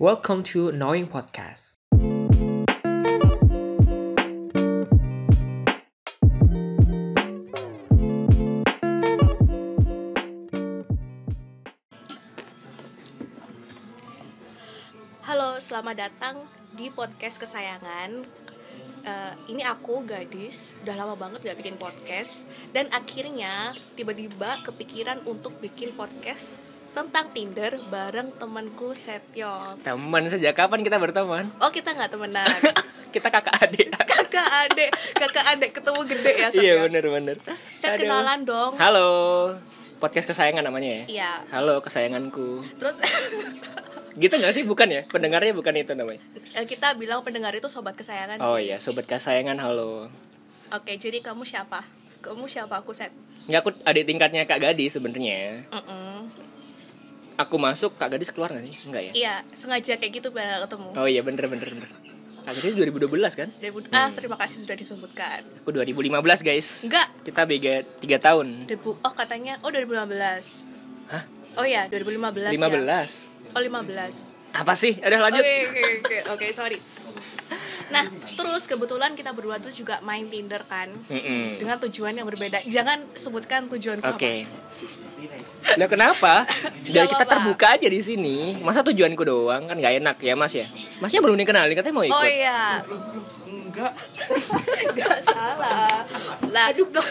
Welcome to Knowing Podcast. Halo, selamat datang di podcast kesayangan. Eh, ini aku gadis, udah lama banget gak bikin podcast dan akhirnya tiba-tiba kepikiran untuk bikin podcast tentang Tinder bareng temanku Setio. Teman sejak kapan kita berteman? Oh kita nggak temenan, Kita kakak adik. kakak adek, kakak adek ketemu gede ya. Iya ya? bener bener. Set Aduh. kenalan dong. Halo. Podcast kesayangan namanya ya? Iya. Halo kesayanganku. Terus Gitu gak sih? Bukan ya? Pendengarnya bukan itu namanya. eh, kita bilang pendengar itu sobat kesayangan Oh sih. iya, sobat kesayangan halo. Oke, jadi kamu siapa? Kamu siapa aku Set? Nggak aku adik tingkatnya Kak Gadis sebenarnya. Mm-mm. Aku masuk, Kak Gadis keluar gak sih? Enggak ya? Iya, sengaja kayak gitu biar nggak ketemu. Oh iya bener bener bener. Kak Gadis 2012 kan? 2000 Ah, terima kasih sudah disebutkan. Aku 2015 guys. Enggak, Kita beda 3 tahun. 2000 Oh, katanya oh 2015. Hah? Oh ya, 2015 ya. 15. Oh, 15. Apa sih? Udah lanjut. Oke, oke, oke. Oke, sorry. Nah, terus kebetulan kita berdua tuh juga main Tinder kan. Mm-mm. Dengan tujuan yang berbeda. Jangan sebutkan tujuan Oke. Nah kenapa? Dari kita terbuka aja di sini. Masa tujuanku doang kan nggak enak ya Mas ya? Masnya belum dikenalin katanya mau ikut. Oh iya. Enggak. Gak salah. Lah, aduh dong.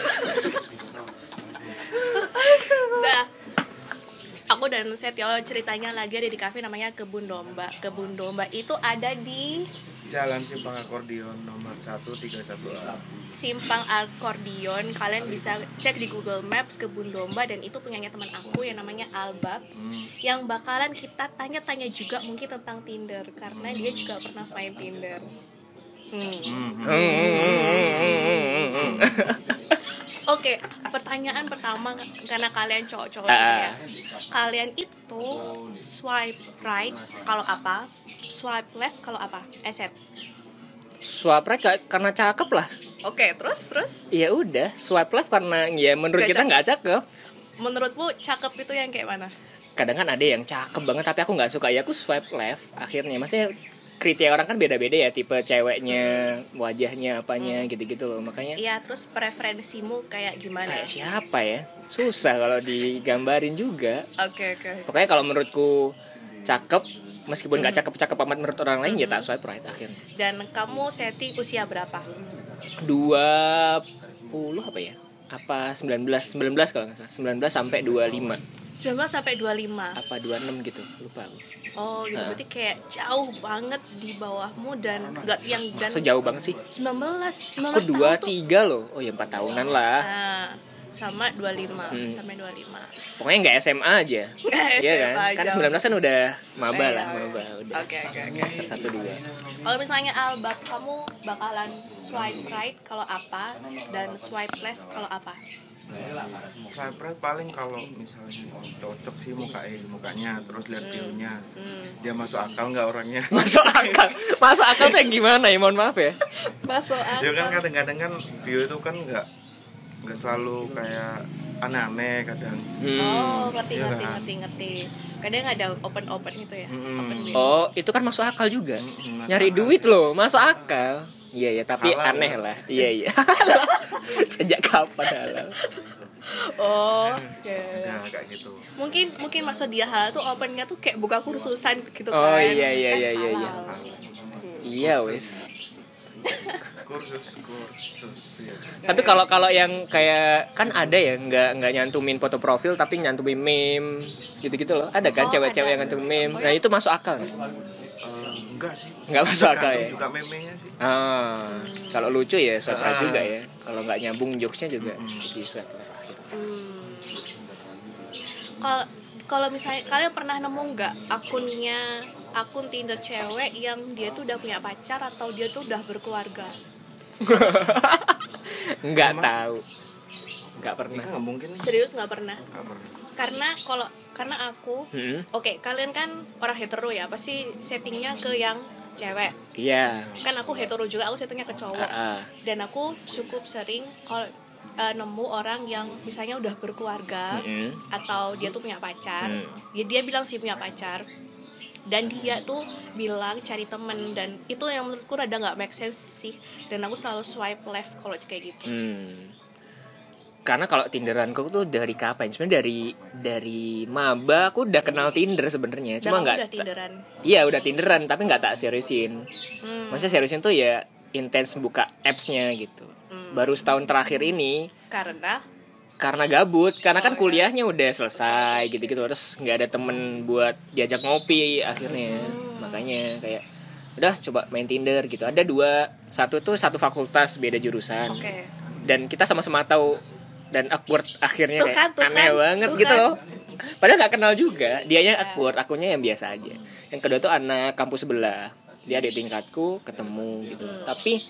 Nah, aku dan Setio ceritanya lagi ada di kafe namanya Kebun Domba. Kebun Domba itu ada di Jalan Simpang Akordion nomor 131A. Simpang Akordion. Kalian bisa cek di Google Maps Kebun Domba dan itu punyanya teman aku yang namanya Albab. Yang bakalan kita tanya-tanya juga mungkin tentang Tinder karena dia juga pernah main Tinder. Hmm. Oke, pertanyaan pertama karena kalian cowok-cowok Ah. gitu ya. Kalian itu swipe right kalau apa? Swipe left kalau apa? Eset. Swipe right ka- karena cakep lah. Oke, terus terus Ya udah, swipe left karena ya menurut Nggak kita cakep. nggak cakep. menurutmu cakep itu yang kayak mana? Kadang kan ada yang cakep banget tapi aku nggak suka ya aku swipe left akhirnya. Maksudnya kriteria orang kan beda-beda ya tipe ceweknya, wajahnya, apanya gitu-gitu loh. Makanya Iya, terus preferensimu kayak gimana? kayak siapa ya? Susah kalau digambarin juga. Oke, oke. Pokoknya kalau menurutku cakep, meskipun nggak cakep-cakep amat menurut orang lain ya tak swipe right akhirnya. Dan kamu setting usia berapa? 20 apa ya? Apa 19 19 kalau nggak salah. 19 sampai 25. 19 sampai 25. Apa 26 gitu, lupa aku. Oh, gitu. Ah. Berarti kayak jauh banget di bawahmu dan enggak yang dan Masa jauh banget sih? 19 19 Aku tahun tuh 23 loh. Oh ya 4 tahunan lah. Nah, sama 25 Hmm. sampai 25. Pokoknya nggak SMA aja. Iya kan? SMA Kan aja. 19 kan udah maba Iya, lah, iya. maba udah. Oke, oke, oke. Semester 1 2. Kalau misalnya Albab, kamu bakalan swipe right kalau apa dan swipe left kalau apa? Right paling kalau misalnya cocok sih mukanya, mukanya terus lihat view-nya. Hmm. Dia masuk akal nggak orangnya? Masuk akal. Masuk akal tuh yang gimana ya? Mohon maaf ya. Masuk Ya kan kadang-kadang kan view itu kan nggak nggak selalu kayak aneh-aneh kadang. Oh, ngerti, Iya ngerti, kan? ngerti, ngerti. Kadang ada open-open gitu ya. Mm-mm. Open. Oh, itu kan masuk akal juga. Mm-mm, Nyari duit akal. loh, masuk akal. Iya ya, tapi Halal, aneh ya? lah. Iya iya. Sejak kapan halal? Oh, oke. Ya kayak gitu. Mungkin mungkin maksud dia halal tuh opennya tuh kayak buka kursusan gitu Oh, kan. iya, iya, Kan iya, iya, iya. halal. Iya wes. Kursus, kursus. Ya. Tapi kalau kalau yang kayak kan ada ya nggak nggak nyantumin foto profil tapi nyantumin meme gitu-gitu loh. Ada kan Oh, cewek-cewek ada. yang nyantumin meme. Nah itu masuk akal nggak? Enggak sih. Nggak masuk akal ya? juga meme-nya sih. Ah, kalau lucu ya right Ah. juga ya. Kalau nggak nyambung jokesnya juga Mm. left akhirnya. Hmm. Kalau kalau misalnya kalian pernah nemu nggak akunnya akun Tinder cewek yang dia tuh udah punya pacar atau dia tuh udah berkeluarga? Nggak tahu. Nggak pernah. nggak mungkin. Serius nggak pernah? Nggak pernah. Karena kalau karena aku, Hmm, oke kalian kan orang hetero ya, pasti settingnya ke yang cewek. Iya. Kan aku hetero juga, aku settingnya ke cowok. Ah, ah. Dan aku cukup sering kalau eh, nemu orang yang misalnya udah berkeluarga Mm-mm. atau dia tuh punya pacar Hmm. dia dia bilang sih punya pacar dan dia tuh bilang cari temen dan itu yang menurutku rada nggak make sense sih dan aku selalu swipe left kalau kayak gitu Hmm. Karena kalau Tinderanku tuh dari kapan? Sebenarnya dari dari maba aku udah kenal Tinder sebenarnya. Cuma nggak udah tinderan Iya, udah Tinderan tapi nggak tak seriusin. Hmm. Maksudnya seriusin tuh ya intens buka apps-nya gitu. Hmm. Baru setahun terakhir ini karena karena gabut, karena kan kuliahnya udah selesai gitu-gitu terus nggak ada temen buat diajak ngopi akhirnya. Makanya kayak udah coba main Tinder gitu. Ada dua, satu tuh satu fakultas beda jurusan oke dan kita sama-sama tahu dan awkward akhirnya Tuh kayak kan, tuh aneh kan, banget tuh gitu kan. loh. Padahal nggak kenal juga. Dianya awkward akunya yang biasa aja. Yang kedua tuh anak kampus sebelah. Dia adik tingkatku ketemu gitu. Hmm. tapi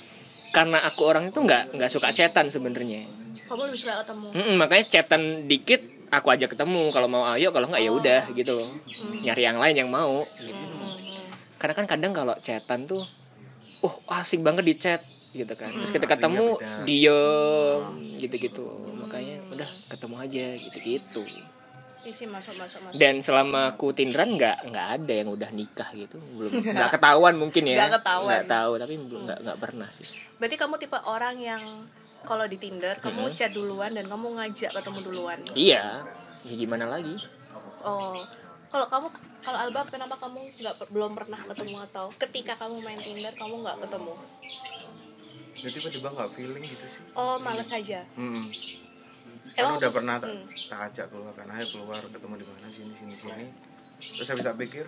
karena aku orang itu nggak nggak suka chatan sebenarnya. Kamu lebih suka ketemu? Mm-mm, makanya chatan dikit aku aja ketemu. Kalau mau ayo kalau nggak ya Oh. udah gitu. Loh nyari yang lain yang mau gitu. Hmm, hmm, karena kan kadang kalau chatan tuh oh asik banget di chat gitu kan. Terus kita Artinya ketemu diem gitu-gitu. Makanya udah ketemu aja gitu-gitu. Sih masuk masuk masuk dan selama aku tinderan nggak nggak ada yang udah nikah gitu. Belum nggak ketahuan mungkin ya. Nggak ketahuan. nggak tahu tapi belum nggak nggak pernah sih. Berarti kamu tipe orang yang kalau di Tinder kamu chat duluan dan kamu ngajak ketemu duluan? Iya. Ya gimana lagi? Oh kalau kamu kalau Alba kenapa kamu nggak belum pernah ketemu atau ketika kamu main Tinder kamu nggak ketemu jadi tiba-tiba nggak feeling gitu sih oh males aja Hmm. Emang- kan udah pernah tak, Hmm. tak ajak keluar kan ayo keluar ketemu di mana sini sini sini terus habis tak pikir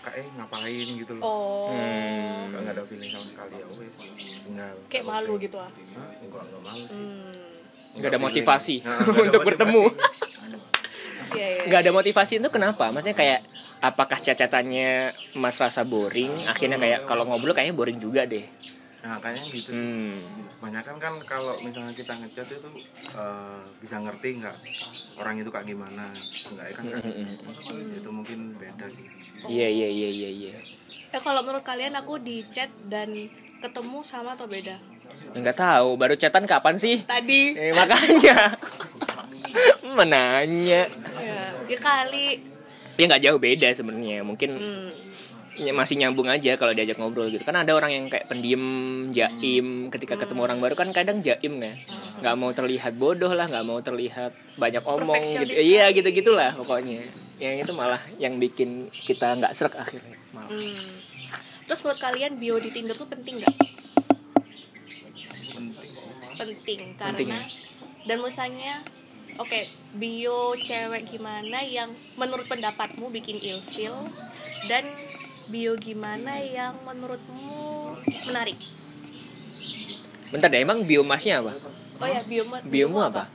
kak eh ngapain gitu loh oh Hmm. nggak ada feeling sama sekali ya wes tinggal kayak malu gitu ah Hah? enggak enggak malu sih hmm. nggak ada motivasi Nah, untuk bertemu motivasi. iya iya nggak ada motivasi itu kenapa maksudnya kayak apakah cacatannya mas rasa boring akhirnya kayak kalau ngobrol kayaknya boring juga deh nah kayaknya gitu sih. Hmm. banyak kan kan kalau misalnya kita ngechat itu eh, bisa ngerti nggak orang itu kayak gimana enggak ya kan? Kan? itu mungkin beda sih. Iya iya iya iya iya. Eh kalau menurut kalian aku di chat dan ketemu sama atau beda? Nggak tahu baru chatan kapan sih? Tadi. Eh, makanya. Menanya. Ya, ya kali. Ya nggak jauh beda sebenarnya. Mungkin hmm. Ya masih nyambung aja kalau diajak ngobrol gitu. Kan ada orang yang kayak pendiam jaim. Ketika ketemu orang baru kan kadang jaim kan nggak mau terlihat bodoh lah nggak mau terlihat banyak omong gitu. Iya gitu gitulah pokoknya. Yang itu malah yang bikin kita nggak serak akhirnya malah. Hmm. terus menurut kalian bio di Tinder tuh penting nggak? Penting penting karena Penting ya? dan misalnya oke bio cewek gimana yang menurut pendapatmu bikin ilfil dan bio gimana yang menurutmu menarik bentar deh emang biomasnya apa oh ya bio biomu apa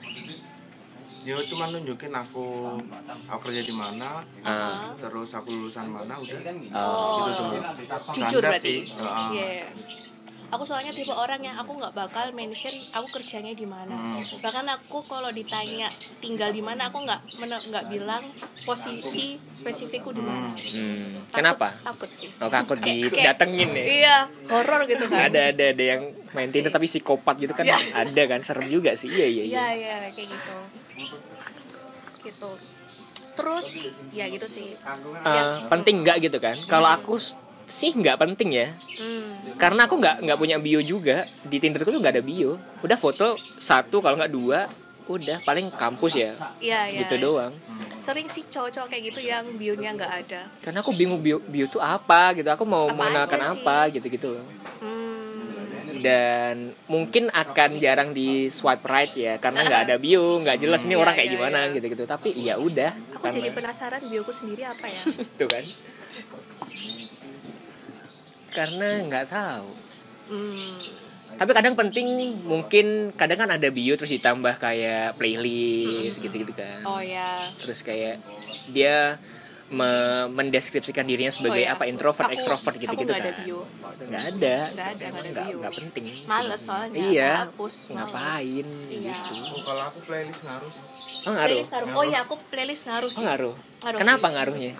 dia cuma nunjukin aku aku kerja di mana ah terus aku lulusan mana udah oh. gitu tuh jujur berarti sih. Heeh. Iya. Aku soalnya tipe orang yang aku nggak bakal mention aku kerjanya di mana. Hmm. bahkan aku kalau ditanya tinggal di mana aku nggak nggak bilang posisi spesifikku di mana. Hmm, Takut- kenapa? takut sih. Oh takut kayak- didatengin ya? iya horor gitu kan. Ada ada ada yang main Tinder tapi psikopat gitu kan? Iya. ada kan? Serem juga sih. Iya iya iya. Iya iya kayak gitu. Gitu. Terus ya gitu sih. Eh, penting nggak gitu kan? Kalau aku sih nggak penting ya. Hmm. karena aku nggak nggak punya bio juga. Di Tinder tuh nggak ada bio. Udah foto satu kalau nggak dua udah paling kampus ya. Iya iya gitu doang. Sering sih cowok-cowok kayak gitu yang bionya nggak ada. Karena aku bingung bio bio tuh apa gitu. Aku mau Apa mengenalkan apa gitu gitu loh. Hmm. dan mungkin akan jarang di swipe right ya karena nggak ada bio nggak jelas ini Iya, orang kayak iya, gimana iya. gitu gitu tapi ya udah aku jadi penasaran bioku sendiri apa ya? Itu kan karena nggak tahu. Hmm. tapi kadang penting mungkin kadang kan ada bio terus ditambah kayak playlist gitu-gitu kan. Oh ya terus kayak dia me- mendeskripsikan dirinya sebagai Oh, ya. apa introvert Aku- ekstrovert aku gitu-gitu nggak ada kan bio. Nggak ada. Nggak ada nggak ada bio. penting. Males soalnya iya. hapus males. ngapain? Iya. gitu. Oh, kalau aku playlist ngaruh sih. oh ngaruh? Playlist ngaruh. Oh ya aku playlist ngaruh oh sih ngaruh? Ngaruh. kenapa ngaruhnya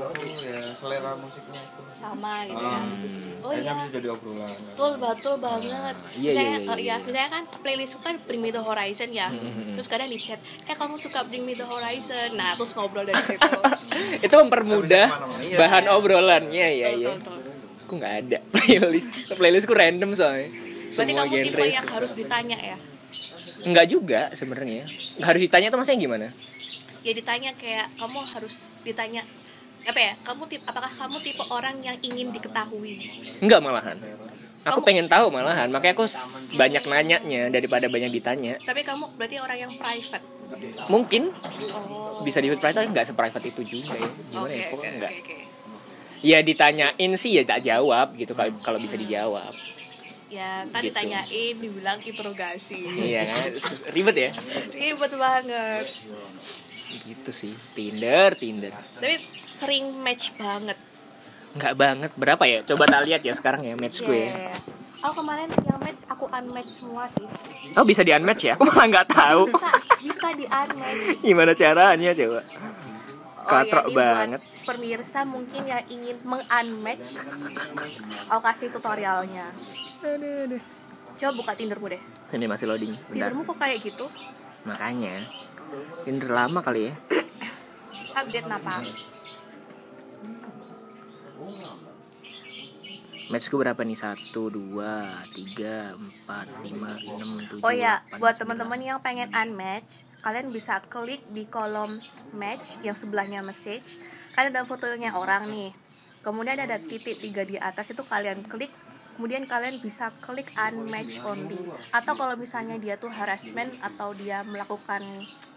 aku ya selera musiknya itu. Sama gitu ya. Ah. oh iya. bisa jadi obrolan. Betul betul banget. Iya, misalnya iya, iya, eh, ya misalnya kan playlist kan Bring Me The Horizon ya. Hmm, terus kadang di chat eh kamu suka Bring Me The Horizon? Nah terus ngobrol dari situ. Itu mempermudah. Iya. bahan obrolan iya iya iya. betul, betul. aku nggak ada playlist? Playlistku random soalnya. Berarti semua kamu tipe genre yang harus ditanya ya? Enggak juga sebenarnya. Nggak harus ditanya tuh maksudnya gimana? Ya ditanya kayak kamu harus ditanya apa ya? Kamu tipe apakah kamu tipe orang yang ingin diketahui? Enggak malahan. Aku Kamu- pengen tahu malahan. Makanya aku banyak nanyanya daripada banyak ditanya. Tapi kamu berarti orang yang private? Mungkin. Oh. Bisa disebut private nggak seprivate itu juga ya. Gimana oke ya pokoknya oke enggak. oke. ya ditanyain sih ya tak jawab gitu kalau kalau bisa dijawab. Ya kan Gitu. ditanyain dibilang interogasi. Iya kan? Ribet ya? Ribet banget gitu sih. Tinder Tinder. Tapi sering match banget. Nggak banget. Berapa ya? Coba tak lihat ya sekarang ya matchku ya. Yeah. aku kemarin yang match aku unmatch semua sih. Oh bisa di unmatch ya? Aku malah nggak tahu. Bisa bisa di unmatch gimana caranya coba? Oh, Katrok ini banget. buat pemirsa mungkin yang ingin mengunmatch aku kasih tutorialnya. Coba buka tindermu deh. Ini masih loading. Bentar. Tindermu kok kayak gitu? Makanya Tinder lama kali ya update napa matchku berapa nih satu dua tiga empat lima enam tujuh Oh ya, buat teman-teman yang pengen unmatch, kalian bisa klik di kolom match yang sebelahnya message. Kan ada fotonya orang nih. Kemudian ada titik tiga di atas itu kalian klik. Kemudian kalian bisa klik unmatch only. Atau kalau misalnya dia tuh harassment atau dia melakukan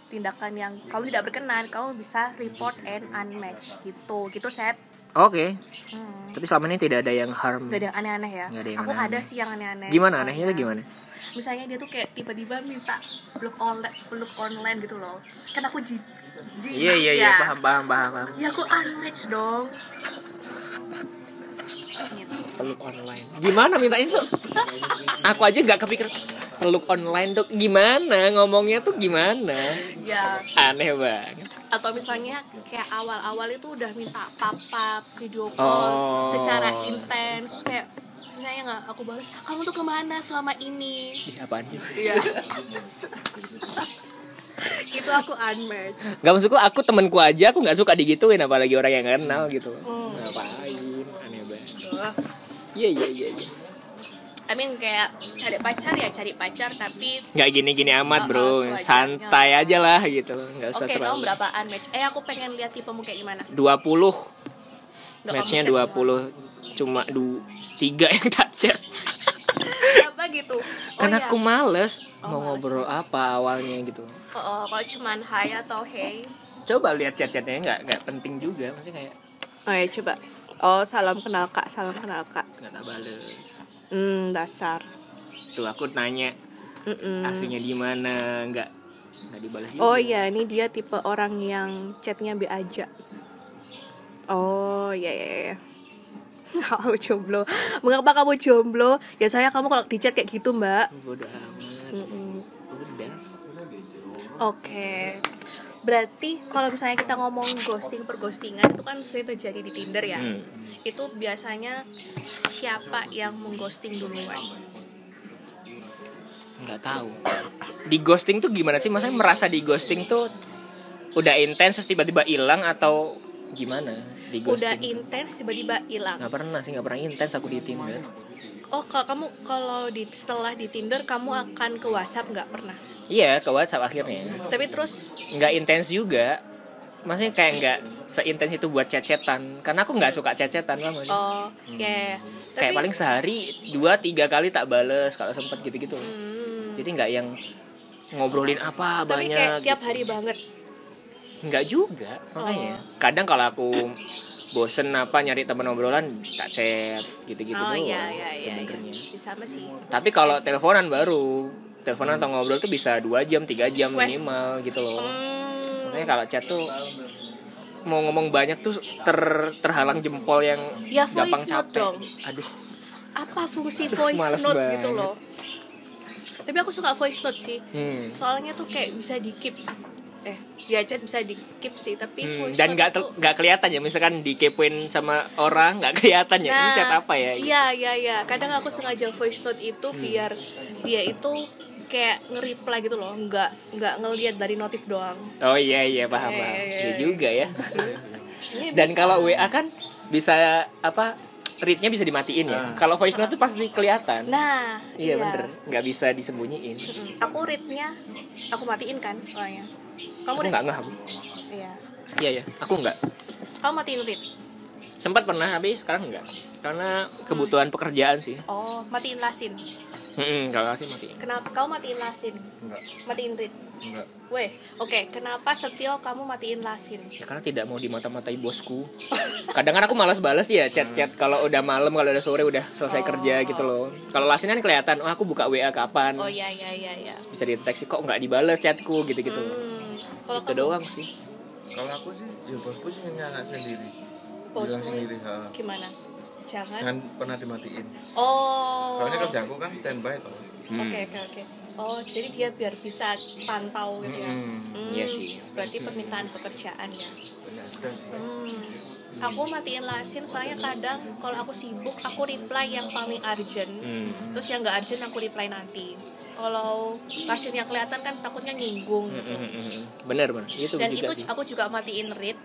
tindakan yang kamu tidak berkenan, kamu bisa report and unmatch gitu. Gitu set. oke Hmm. tapi selama ini tidak ada yang harm Gak ada yang aneh-aneh ya. Nggak ada yang Aku aneh-aneh. ada sih yang aneh-aneh. gimana anehnya tuh gimana misalnya dia tuh kayak tiba-tiba minta peluk online peluk online gitu loh kan aku ji, iya iya iya ya. paham paham paham paham ya aku unmatch dong gitu. peluk online gimana mintanya tuh aku aja nggak kepikir peluk online tuh gimana? Ngomongnya tuh gimana? Ya. Aneh banget. Atau misalnya kayak awal-awal itu udah minta papa video call Oh. secara intens. Terus kayak misalnya nggak aku balas kamu tuh ke mana selama ini? Ih, apaan sih? Iya. itu aku unmatch. Gak maksudku aku temenku aja aku nggak suka digituin apalagi orang yang nggak kenal gitu. Hmm. ngapain? Aneh banget. Wah. iya iya iya iya. I mean kayak cari pacar ya cari pacar tapi nggak gini-gini amat bro santai aja lah gitu nggak usah Oke, kamu terlalu berapa unmatch? Eh, aku pengen lihat tipemu kayak gimana. 20 Udah matchnya kamu chat 20 cuma du tiga yang tak chat gitu? Oh, karena iya. aku males Oh, mau males. ngobrol apa awalnya gitu Oh, oh, kalau cuman hai atau hey. coba lihat chat-chatnya nggak nggak penting juga maksudnya kayak Oh ya, coba. Oh, salam kenal Kak, salam kenal Kak. nggak tak bales Hmm, dasar. tuh aku nanya Mm-mm. aslinya di mana nggak nggak dibalas juga Oh iya, ini dia tipe orang yang chatnya be aja. Oh, iya iya iya. Aku jomblo. Mengapa kamu jomblo? Ya saya kamu kalau di chat kayak gitu, Mbak. bodoh amat Mm-mm. udah Oke. Berarti kalau misalnya kita ngomong ghosting per ghostingan itu kan sering terjadi di Tinder ya. Hmm. Itu biasanya siapa yang mengghosting duluan? nggak tahu. Di ghosting tuh gimana sih? Maksudnya merasa di ghosting tuh udah intens terus tiba-tiba hilang atau gimana di Udah intens tiba-tiba hilang. nggak pernah sih nggak pernah intens aku di Tinder. Oh, kalau kamu kalau di setelah di Tinder kamu akan ke WhatsApp nggak pernah? iya ke WhatsApp akhirnya. Tapi terus? Nggak intens juga maksudnya kayak nggak seintens itu buat chat-chatan karena aku nggak suka chat-chatan lah maksudnya oh, ya. kayak paling sehari dua tiga kali tak bales kalau sempet gitu-gitu Hmm. jadi nggak yang ngobrolin apa Tapi banyak kayak tiap gitu. hari banget. nggak juga makanya Oh. kadang kalau aku bosen apa nyari teman obrolan tak chat gitu-gitu oh doang iya iya iya. iya. Sama sih. tapi kalau teleponan baru teleponan atau ngobrol tuh bisa dua jam tiga jam Weh. minimal gitu loh Hmm. Makanya kalau chat tuh mau ngomong banyak tuh ter terhalang jempol yang Ya, voice gampang note capek dong. aduh apa fungsi voice males note banget. gitu loh tapi aku suka voice note sih hmm. soalnya tuh kayak bisa di keep eh dia chat bisa di keep sih tapi Hmm, voice dan nggak nggak kelihatan ya misalkan dikepoin sama orang nggak kelihatan ya ini chat apa ya Iya, iya, iya. Kadang aku sengaja voice note itu Hmm. biar dia itu kayak nge-reply gitu loh, nggak nggak ngelihat dari notif doang. oh iya iya paham Iya, paham iya, Iya iya. juga ya Ini dan kalau WA kan bisa apa readnya bisa dimatiin ya Ah. kalau voice note tuh pasti kelihatan Nah, iya bener nggak bisa disembunyiin. Aku readnya aku matiin kan soalnya. Kamu aku udah nggak aku. Iya. iya ya aku nggak Kamu matiin read. sempat pernah tapi sekarang nggak karena kebutuhan pekerjaan sih Oh, matiin lasin. Hmm, kalau sih matiin Kenapa kau matiin lasin? enggak Matiin read. enggak Weh, oke. Kenapa Setio kamu matiin lasin? Ya, karena tidak mau dimata-matai bosku. Kadang kan aku malas balas ya chat-chat kalau udah malam, kalau udah sore udah selesai Oh. kerja gitu loh. Kalau lasin kan kelihatan, oh aku buka WA kapan. Oh iya iya iya iya. Bisa deteksi kok nggak dibales chatku gitu-gitu. Hmm. Kalau Itu kamu doang sih. kalau aku sih ya bosku sih nyanyi sendiri Bosmu? bilang sendiri ha. gimana? Jangan. jangan pernah dimatiin Oh. soalnya kerjaku kan standby toh Hmm. Oke oke oke. Oh jadi dia biar bisa pantau gitu ya. Hmm. Hmm, Iya sih. Berarti permintaan pekerjaan ya. Benar, sudah. Hmm. Aku matiin lasin soalnya kadang kalau aku sibuk aku reply yang paling urgent. Hmm. Terus yang nggak urgent aku reply nanti. Kalau lasinnya kelihatan kan takutnya nyinggung gitu. hmm, hmm. Bener bener. Itu Dan juga itu sih. aku juga matiin read.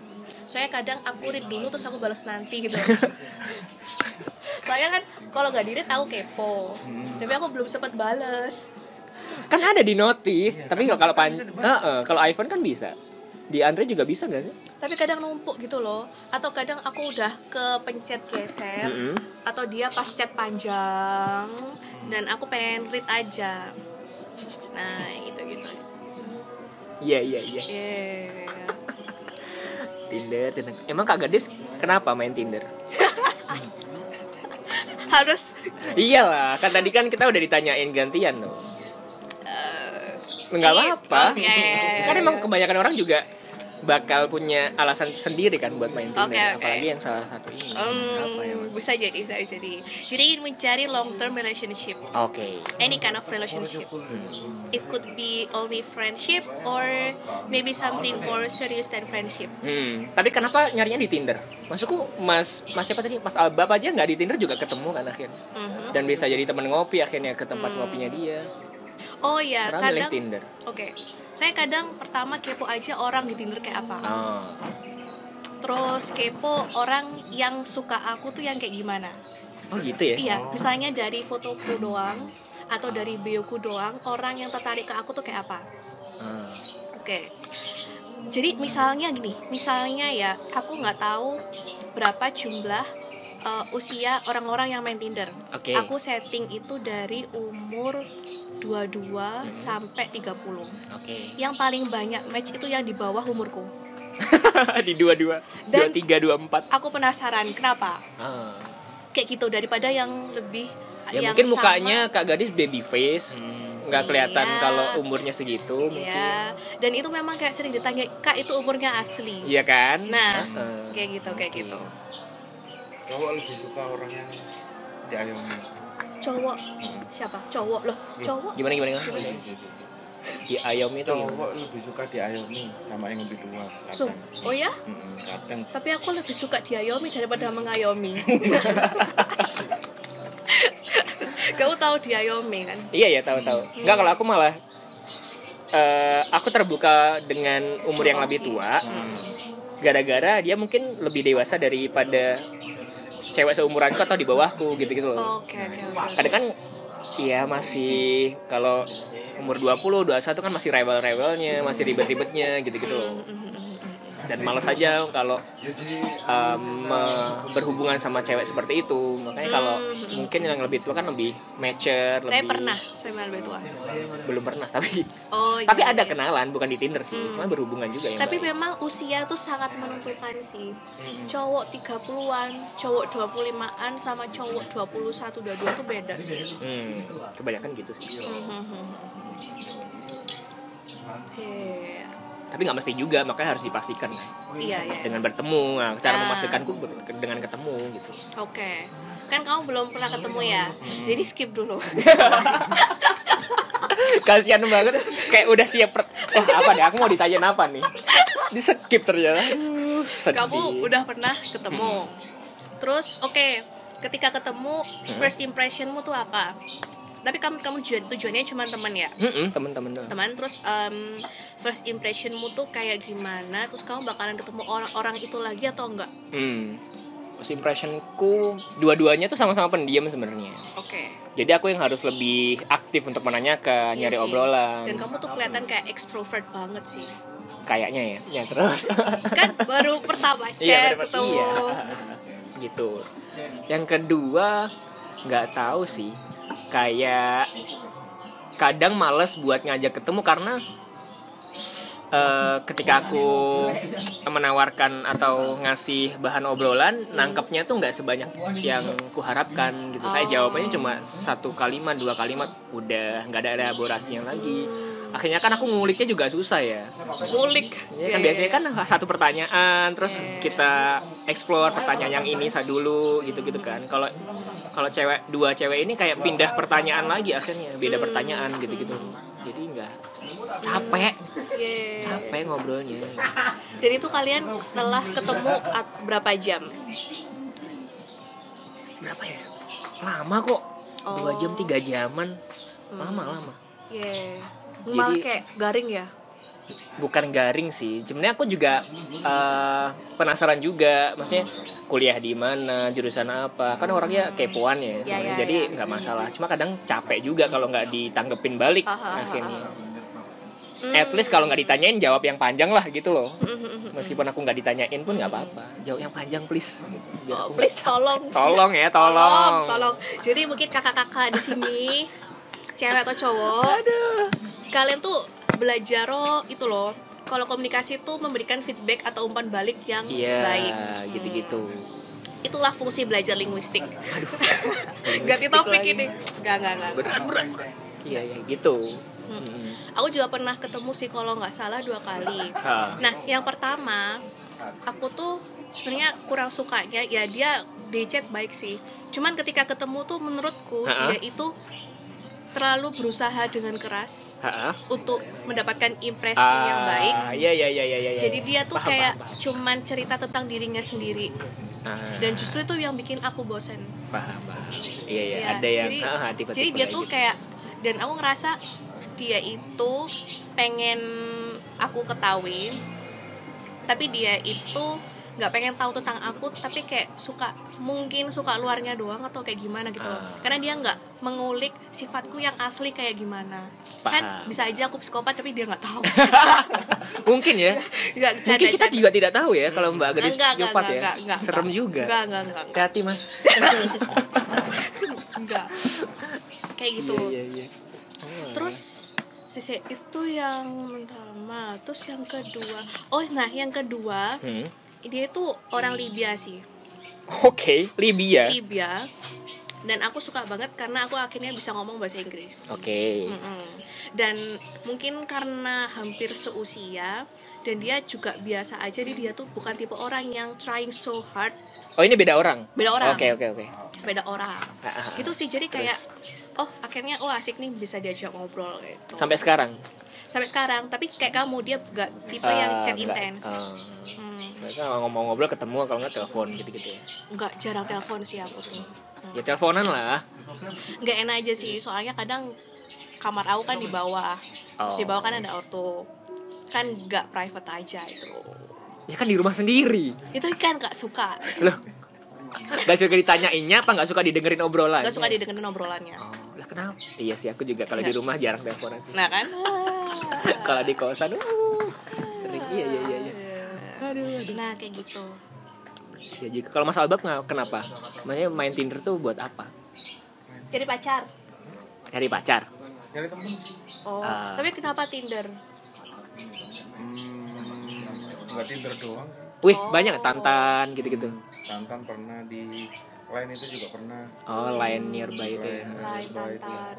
Soalnya kadang aku read dulu terus aku balas nanti gitu. Soalnya kan kalau nggak di read aku kepo. Tapi aku belum sempat balas. Kan ada di notif, Iya, tapi kalau kalau pan, Heeh, kalau iPhone kan bisa. Di Android juga bisa nggak sih? tapi kadang numpuk gitu loh atau kadang aku udah kepencet geser Mm-mm. atau dia pas chat panjang dan aku pengen read aja nah itu gitu Iya iya iya. Tinder, Tinder. Emang Kak Gadis kenapa main Tinder? harus Iyalah, kan tadi kan kita udah ditanyain gantian loh. Nggak iya, apa-apa. oh, iya, iya, iya, kan emang kebanyakan orang juga bakal punya alasan sendiri kan buat main Tinder. Oke, oke. Apalagi yang salah satu ini. Hmm, Apa ya? Mas? bisa jadi bisa jadi jadi ingin mencari long term relationship Oke. any kind of relationship it could be only friendship or maybe something more serious than friendship Hmm, tapi kenapa nyarinya di Tinder? Maksudku Mas Mas siapa tadi? Mas Albab aja nggak di Tinder juga ketemu kan akhirnya. Mhm. Dan bisa jadi teman ngopi akhirnya ke tempat Hmm. ngopinya dia. Oh ya Karena milih kadang Tinder. Oke, saya kadang pertama kepo aja orang di Tinder kayak apa. Oh. Terus kepo orang yang suka aku tuh yang kayak gimana. Oh gitu ya? Iya, misalnya dari fotoku doang atau dari bioku doang, orang yang tertarik ke aku tuh kayak apa. Ah. Oke. Jadi misalnya gini, misalnya ya aku nggak tahu berapa jumlah uh, usia orang-orang yang main Tinder. Oke. Aku setting itu dari umur 22 sampai 30. Oke. Yang paling banyak match itu yang di bawah umurku. di dua-dua, dua Dan- tiga, dua empat. Aku penasaran kenapa Ah. kayak gitu daripada yang lebih Ya yang mungkin sama. mukanya Kak Gadis baby face, nggak kelihatan Iya. kalau umurnya segitu mungkin. ya dan itu memang kayak sering ditanya kak itu umurnya asli Iya kan? nah Heeh. kayak gitu kayak gitu cowok lebih suka orang yang diayomi. Cowok. Siapa? Cowok loh. Cowok? Gimana gimana? gimana? Di ayam itu gimana? cowok lebih suka diayomi sama yang lebih tua so oh ya? Mm-mm, kadang. Tapi aku lebih suka diayomi daripada mengayomi. Kamu tahu diayomi kan? Iya ya tahu-tahu. Enggak kalau aku malah eh, aku terbuka dengan umur yang lebih tua. Gara-gara dia mungkin lebih dewasa daripada cewek seumuranku atau di bawahku gitu-gitu loh. oke oke oke Kadang kan Iya masih kalau umur 20, 21 kan masih rebel-rebelnya, masih ribet-ribetnya gitu-gitu loh. Dan males aja kalau um, berhubungan sama cewek seperti itu. Makanya kalau mungkin yang lebih tua kan lebih mature, saya lebih pernah saya lebih tua belum pernah tapi oh iya, tapi ada kenalan bukan di Tinder sih, Hmm. cuma berhubungan juga yang tapi baik. memang usia tuh sangat menentukan sih cowok 30-an cowok 25-an sama cowok 21 22 tuh beda sih Hmm, kebanyakan gitu sih. Hmm. Heh. Tapi nggak mesti juga makanya harus dipastikan. Kan iya. Iya dengan bertemu nah, cara Ah. memastikanku ber- dengan ketemu gitu. Oke. Kan kamu belum pernah ketemu ya? Jadi skip dulu. Kasihan banget. Kayak udah siap per- apa deh aku mau ditanyain apa nih? Di skip ternyata. Sedih. kamu udah pernah ketemu? Terus oke ketika ketemu first impressionmu tuh apa tapi kamu kamu tujuan tujuannya cuma teman ya Mm-mm, teman-teman doang. teman terus em, first impressionmu tuh kayak gimana terus kamu bakalan ketemu orang-orang itu lagi atau enggak Hmm. First impressionku dua-duanya tuh sama-sama pendiam sebenarnya. oke Jadi aku yang harus lebih aktif untuk menanyakan, Iya nyari sih. obrolan. dan kamu tuh kelihatan kayak extrovert banget sih Kayaknya ya. Ya terus. kan baru pertama chat Iya, bener- ketemu iya. Gitu. Yang kedua nggak tahu sih. Kayak kadang males buat ngajak ketemu karena eh, ketika aku menawarkan atau ngasih bahan obrolan nangkepnya tuh nggak sebanyak yang kuharapkan gitu. Saya jawabannya cuma satu kalimat dua kalimat udah nggak ada elaborasinya lagi. Akhirnya kan aku nguliknya juga susah ya. Ngulik. Ya, kan biasanya kan satu pertanyaan terus kita explore pertanyaan yang ini saya dulu gitu-gitu kan. Kalau kalau cewek dua cewek ini kayak pindah pertanyaan lagi akhirnya beda pertanyaan gitu-gitu. Jadi enggak capek, Yeah. capek ngobrolnya. Jadi itu kalian setelah ketemu at- berapa jam? Berapa ya? Lama kok. Dua Oh. jam tiga jaman. Lama lama. Yeah. Malah Jadi- kayak garing ya? Bukan garing sih. Sebenarnya aku juga eh, penasaran juga, maksudnya kuliah di mana, jurusan apa. Kan orangnya kepoan ya. Ya, ya, Jadi ya. nggak masalah. Cuma kadang capek juga kalau nggak ditanggepin balik Aha, aha, akhirnya. Hmm. At least kalau nggak ditanyain jawab yang panjang lah gitu loh. Mhm. Meskipun aku nggak ditanyain pun nggak apa-apa. Jawab yang panjang please. Gitu. Biar Oh, please tolong. Tolong ya, tolong, tolong. tolong. Jadi mungkin kakak-kakak di sini, cewek atau cowok, kalian tuh belajar oh, itu loh. Kalau komunikasi tuh memberikan feedback atau umpan balik yang Iya, baik. gitu-gitu. Itulah fungsi belajar linguistik. Linguistik Ganti topik lagi. ini. Gak, gak, gak. Berat, berat. Iya, iya, gitu. Hmm. Mm. Aku juga pernah ketemu sih kalau nggak salah dua kali. Ah. Nah, yang pertama, aku tuh sebenarnya kurang sukanya ya dia di chat baik sih. Cuman ketika ketemu tuh menurutku Ha-ha. dia itu terlalu berusaha dengan keras Ha-ha. untuk mendapatkan impresi yang baik. Ah, Iya iya iya iya iya. Jadi dia tuh Paham, kayak paham, paham. cuman cerita tentang dirinya sendiri Ah, dan justru itu yang bikin aku bosen. paham paham. Iya iya Iya, ada yang jadi, ah, ah, tipe-tipe jadi dia tuh gitu. kayak dan aku ngerasa dia itu pengen aku ketahui tapi dia itu nggak pengen tahu tentang aku tapi kayak suka mungkin suka luarnya doang atau kayak gimana gitu loh Ah. karena dia nggak mengulik sifatku yang asli kayak gimana kan Paham. bisa aja aku psikopat tapi dia nggak tahu mungkin ya. nggak Mungkin kita juga tidak tahu ya kalau Mbak Gadis Enggak, enggak, psikopat ya. enggak, enggak, Serem enggak. juga. enggak enggak enggak enggak, Hati-hati Mas. enggak. kayak gitu Iya iya iya. Oh, Terus sisi itu yang pertama, terus yang kedua. Oh, nah yang kedua, Hmm. Dia itu orang Libya sih. Oke, Libya. Libya. Dan aku suka banget karena aku akhirnya bisa ngomong bahasa Inggris. Oke. Mm-mm. Dan mungkin karena hampir seusia dan dia juga biasa aja jadi dia tuh bukan tipe orang yang trying so hard Oh, ini beda orang. beda orang Oke oke oke. beda orang Ah, ah, ah. gitu sih jadi kayak oh akhirnya oh asik nih bisa diajak ngobrol gitu Sampai sekarang. sampai sekarang tapi kayak kamu dia gak tipe yang Ah, chat enggak. intens Ah. Hmm, Mereka ngomong-ngobrol ketemu kalau nggak telepon gitu-gitu ya. nggak jarang telepon sih aku tuh Hmm. Ya teleponan lah. nggak enak aja sih soalnya kadang kamar aku kan di bawah terus di Oh. bawah kan ada auto kan nggak private aja itu Ya kan di rumah sendiri. itu kan nggak suka Loh. Gak suka ditanyainnya apa gak suka didengerin obrolan? nggak suka didengerin obrolannya Oh, lah kenapa? Iya sih aku juga kalau di rumah jarang teleponan. nah kan kalau di kosan, uh, sering. Iya iya iya. iya. nah kayak gitu Ya juga kalau Mas Albab nggak- kenapa? Maksudnya main Tinder tuh buat apa? jadi pacar Cari pacar. nyari temen oh Ah. tapi kenapa Tinder hmm, nggak tinder doang Wih, Oh. banyak tantan gitu-gitu. Tantan pernah di lain itu juga pernah Oh, line nearby itu ya. Lain ya. tantan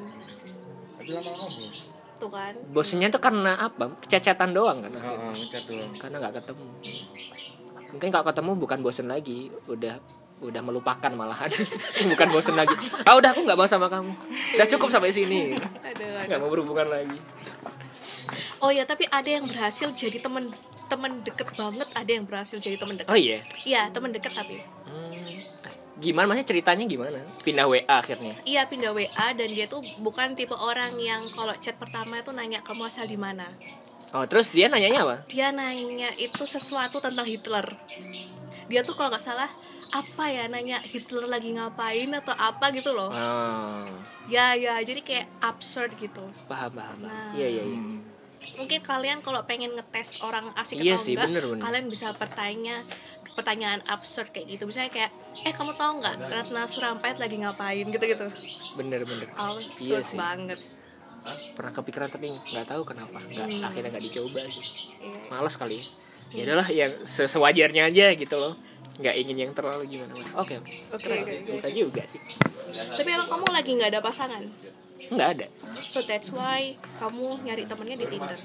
tapi lama-lama bos gitu kan. Bosennya tuh karena apa? Kecacatan doang kan akhirnya. ngecat doang. Karena nggak ketemu. Mungkin kalau ketemu bukan bosen lagi udah udah melupakan malahan. Bukan bosen lagi. Ah udah aku nggak mau sama kamu. Udah cukup sampai sini. Aduh, nggak mau berhubungan lagi. Oh ya tapi ada yang berhasil jadi temen temen deket banget. Ada yang berhasil jadi temen deket. Oh iya? Iya temen deket tapi. Hmm. Gimana? Maksudnya ceritanya gimana? Pindah WA akhirnya? Iya pindah WA dan dia tuh bukan tipe orang yang kalau chat pertama itu nanya kamu asal di mana. Oh terus dia nanyanya apa? Dia nanya itu sesuatu tentang Hitler. Dia tuh kalau nggak salah apa ya nanya Hitler lagi ngapain atau apa gitu loh. Oh, ya ya jadi kayak absurd gitu. Paham paham. Nah. iya iya iya. Hmm. mungkin kalian kalau pengen ngetes orang asik Iya atau sih, enggak bener, bener. kalian bisa bertanya pertanyaan absurd kayak gitu. Misalnya kayak eh kamu tahu nggak Ratna Surampait lagi ngapain? gitu gitu bener bener. Absurd Iya sih. banget. Pernah kepikiran tapi nggak tahu kenapa. Nggak Hmm. akhirnya nggak dicoba sih. Iya. malas kali ya. Ya udahlah yang se- sewajarnya aja gitu loh. Nggak ingin yang terlalu gimana. Oke oke. Oke oke. Oke. bisa juga sih. Tapi emang kamu lagi nggak ada pasangan? Nggak ada. So that's why kamu nyari temennya di Tinder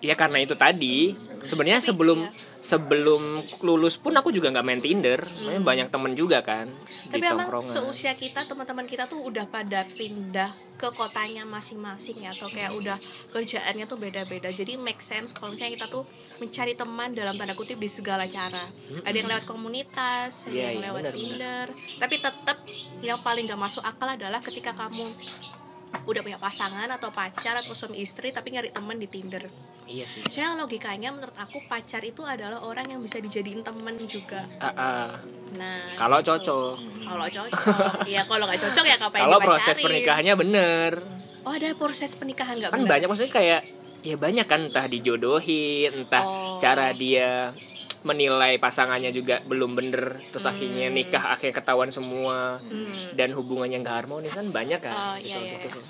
ya karena itu tadi. Sebenarnya sebelum iya. sebelum lulus pun aku juga nggak main Tinder. Makanya banyak temen juga kan di tapi emang tongkrongan. seusia kita teman-teman kita tuh udah pada pindah ke kotanya masing-masing ya atau kayak udah kerjaannya tuh beda-beda. Jadi make sense kalau misalnya kita tuh mencari teman dalam tanda kutip di segala cara. Ada yang lewat komunitas ada Iya, yang iya, lewat Tinder. Tapi tetap yang paling gak masuk akal adalah ketika kamu udah punya pasangan atau pacar atau suami istri tapi nyari teman di Tinder. Iya sih. Saya logikanya menurut aku pacar itu adalah orang yang bisa dijadiin teman juga. Ah, ah. Nah kalau gitu. cocok kalau cocok ya kalau nggak cocok ya ngapain kalau proses pernikahannya bener oh ada proses pernikahan nggak kan banyak maksudnya kayak ya banyak kan entah dijodohin entah Oh. cara dia menilai pasangannya juga belum bener terus akhirnya nikah akhirnya ketahuan semua Hmm. dan hubungannya nggak harmonis kan banyak kan Oh, gitu, iya, iya, gitu.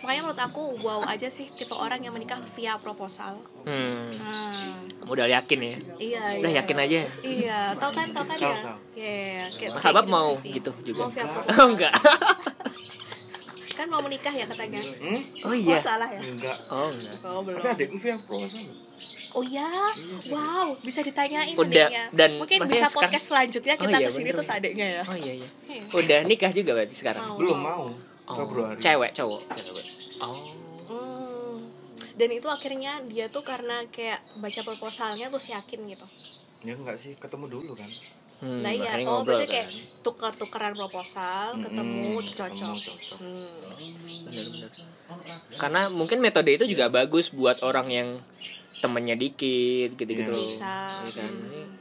Makanya menurut aku wow aja sih tipe orang yang menikah via proposal. Hmm, hmm. kamu udah yakin ya? Iya udah iya. yakin aja. Iya tau kan tau kan ya. Iya, iya, kayak- Mas Abab gitu mau gitu juga? mau via oh proposal. Enggak. Kan mau menikah ya katanya. Hmm? oh iya. Oh salah ya? Enggak. Oh enggak. Oh belum. Tapi adekku via proposal. Oh ya wow bisa ditanyain Udah, adiknya. dan mungkin bisa sekarang- podcast selanjutnya Oh kita iya, ke sini bener. terus adiknya ya. Oh iya iya. Hmm. udah nikah juga berarti sekarang? Mau. belum mau Oh, Februari cewek cowok cewek oh Hmm. Dan itu akhirnya dia tuh karena kayak baca proposalnya terus yakin gitu. ya enggak sih ketemu dulu kan hmm, nah iya, oh ngobrol berarti kayak kan tukar-tukaran proposal, Mm-mm, ketemu, cocok. ketemu, cocok. Hmm. karena mungkin metode itu juga bagus buat orang yang temennya dikit gitu-gitu Iya. Bisa. Iya kan? hmm.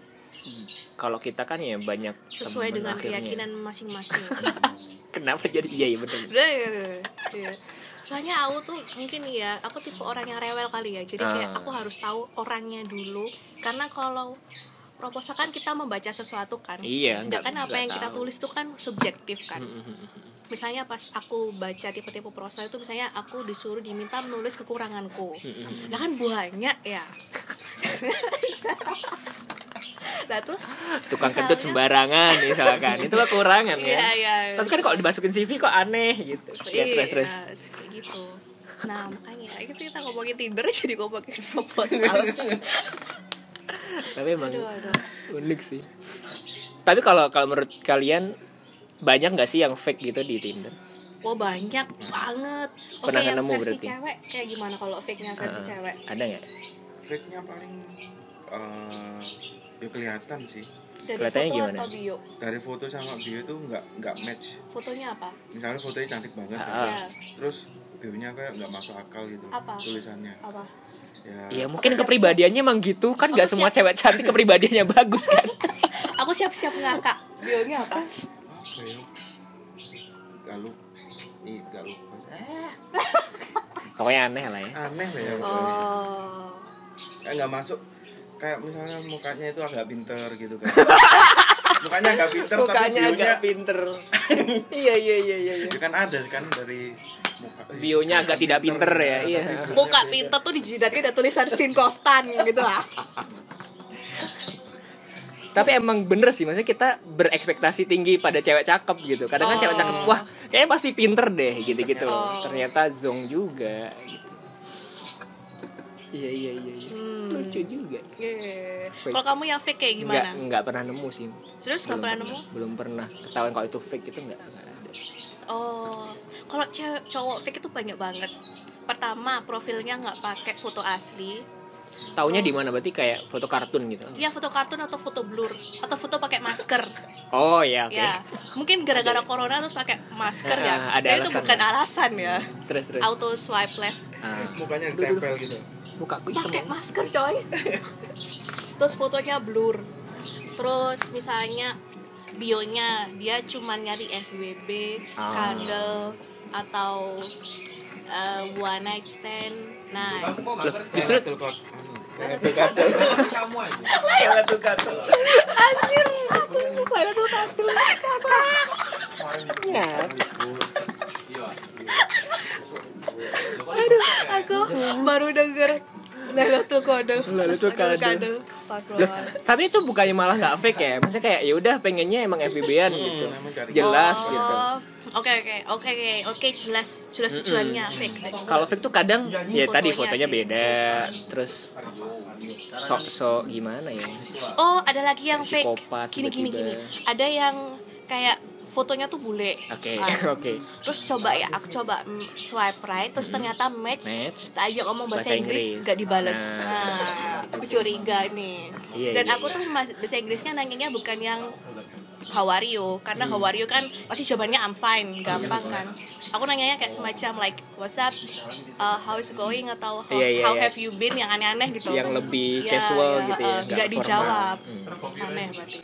Kalau kita kan ya banyak Sesuai dengan akhirnya. keyakinan masing-masing. kenapa jadi iya iya Udah, iya, iya, iya. Soalnya aku tuh mungkin ya, aku tipe orang yang rewel kali ya. Jadi kayak Ah. aku harus tahu orangnya dulu. Karena kalau proposal kan kita membaca sesuatu kan. Iya, Sedangkan apa yang kita tulis tuh kan subjektif kan. Hmm, hmm, hmm, misalnya pas aku baca tipe-tipe proposal itu misalnya aku disuruh diminta menulis kekuranganku. Lah kan banyak ya. Nah terus tukang misalnya- kentut sembarangan misalkan. Itu kekurangan iya ya. Iya tapi kan kalau dimasukin CV kok aneh gitu. Ya Iya, terus. terus kayak gitu. Nah makanya itu kita ngomongin Tinder jadi ngomongin proposal tapi emang aduh aduh. unik sih. Tapi kalau kalau menurut kalian banyak nggak sih yang fake gitu di Tinder? Wah banyak banget. Oke Pernah yang nemu versi berarti? cewek kayak gimana kalau fake-nya versi Ah, cewek? ada nggak? Fake nya paling eh ya kelihatan sih. Dari Kelihatannya foto gimana? atau bio? Dari foto sama bio itu nggak nggak match. Fotonya apa? Misalnya fotonya cantik banget Ah. kan. ya terus bio-nya kayak nggak masuk akal gitu Apa? tulisannya. Apa ya. Ya mungkin siap-siap. kepribadiannya emang gitu. Kan nggak Aku semua siap. cewek cantik kepribadiannya bagus kan? Aku siap-siap ngakak. Bionya apa? Gak lupa eh, pokoknya aneh lah ya. Aneh lah ya oh. Kayak nggak masuk kayak misalnya mukanya itu agak pinter gitu kan mukanya agak pinter tapi mukanya bionya agak pinter iya iya iya iya iya. ya kan ada kan dari muka Bionya agak tidak pinter ya, tapi iya. bionya muka beda. pinter tuh di jidatnya ada tulisan sin kostan gitu lah tapi emang bener sih maksudnya kita berekspektasi tinggi pada cewek cakep gitu kadang kan Oh. cewek cakep wah kayaknya pasti pinter deh gitu gitu Oh. ternyata zong juga gitu. Iya iya iya iya. Hmm. lucu juga Yeah. Fake. Kalau kamu yang fake kayak nggak gimana? nggak pernah nemu sih Serius nggak pernah nemu? belum pernah ketahuan kalau itu fake itu nggak nggak ada Oh, kalau cewek cowok fake itu banyak banget. Pertama, profilnya nggak pakai foto asli. taunya di mana berarti kayak foto kartun gitu Ya foto kartun atau foto blur atau foto pakai masker. oh ya oke Ya, mungkin gara-gara corona terus pakai masker ya. Ada Dan itu bukan alasan ya. terus terus Auto swipe left. Ah. mukanya tempel gitu muka aku hitam Pakai masker, coy. terus fotonya blur. Terus misalnya bionya dia cuma nyari FWB, Ah. candle atau uh, one night stand. Nah, justru kata. Betul kata. anjir, aku tuh tato. ya Aduh, aku baru denger Lailatul Qadar. Lailatul Qadar. Astagfirullah. tapi itu bukannya malah nggak fake ya maksudnya kayak ya udah pengennya emang FBB-an gitu Hmm, cari- jelas Oh, gitu Oke oke oke oke oke jelas jelas tujuannya fake. kalau fake tuh kadang ya tadi Fotonya fotonya sih. beda terus sok sok gimana ya Oh ada lagi yang fake. Gini gini gini. tiba-tiba. Ada yang kayak fotonya tuh bule. oke Ah. oke Terus coba ya aku coba swipe right terus ternyata match. match Kita ajak ngomong bahasa, Bahasa Inggris Inggris. nggak dibales. Nah. Nah, aku curiga nih. Iya, Dan iya, aku tuh bahasa Inggrisnya nanyanya bukan yang how are you karena Hmm. how are you kan pasti jawabannya I'm fine gampang kan aku nanyanya kayak semacam like what's up uh, how is going atau how, Iya, iya, how iya. have you been yang aneh-aneh gitu yang lebih Iya, casual iya, gitu ya uh, nggak dijawab Hmm. aneh berarti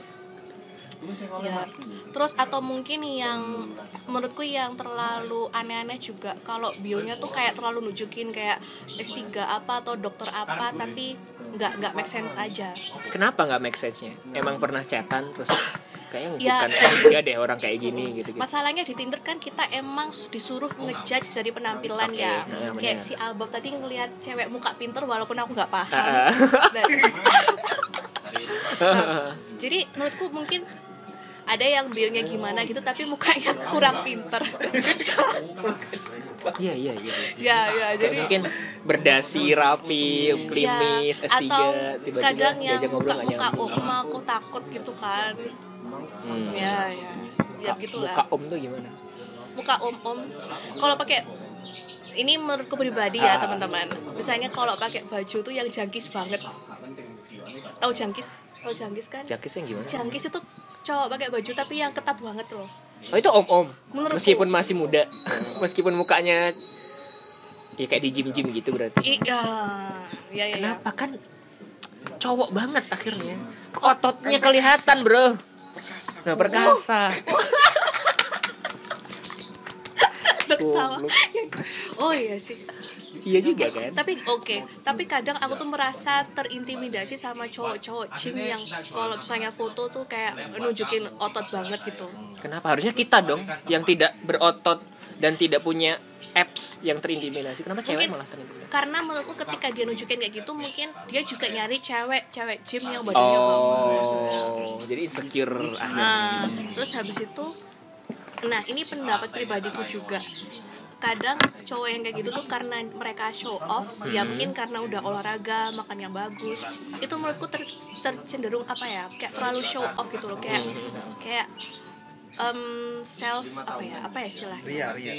ya terus atau mungkin yang menurutku yang terlalu aneh-aneh juga kalau bionya tuh kayak terlalu nunjukin kayak S3 apa atau dokter apa tapi nggak nggak make sense aja. Kenapa nggak make sense-nya? Emang pernah chatan terus kayaknya Ya. bukan enggak deh orang kayak gini gitu gitu masalahnya di Tinder kan kita emang disuruh ngejudge dari penampilan Oke, ya. Nah, kayak si Albab tadi ngelihat cewek muka pinter walaupun aku nggak paham. Ah, ah. Dan- Nah, jadi menurutku mungkin ada yang bionya gimana gitu tapi mukanya kurang pinter. Iya iya iya. Ya ya jadi mungkin berdasi rapi klimis ya, S3 atau tiba-tiba kadang yang diajak ngobrol muka nggak muka om aku takut gitu kan. Hmm. ya ya. Ya gitulah muka om tuh gimana? Muka om om. Kalau pakai ini menurutku pribadi ya teman-teman. Misalnya kalau pakai baju tuh yang jangkis banget. Tahu jangkis? Tahu jangkis kan? Jakisnya gimana? Jangkis itu cowok pakai baju tapi yang ketat banget loh. Oh itu om om Menurutku- meskipun masih muda. Meskipun mukanya ya kayak di gym gym gitu berarti. Iya ya ya ya. Kenapa? Kan cowok banget akhirnya. Ototnya kelihatan bro. Nggak perkasa. Udah ketawa Goblok. oh iya sih iya juga kan? tapi oke. Tapi kadang aku tuh merasa terintimidasi sama cowok-cowok gym yang kalau misalnya foto tuh kayak nunjukin otot banget gitu. Kenapa? Harusnya kita dong yang tidak berotot dan tidak punya apps yang terintimidasi. Kenapa cewek Mungkin- malah terintimidasi? karena menurutku ketika dia nunjukin kayak gitu mungkin dia juga nyari cewek cewek gym yang badannya bagus. oh jadi insecure akhirnya. nah terus habis itu nah ini pendapat pribadiku juga kadang cowok yang kayak gitu tuh karena mereka show off ya mungkin karena udah olahraga makan yang bagus itu menurutku ter, tercenderung apa ya kayak terlalu show off gitu loh kayak kayak em, self apa ya apa ya istilahnya Ria, Ria.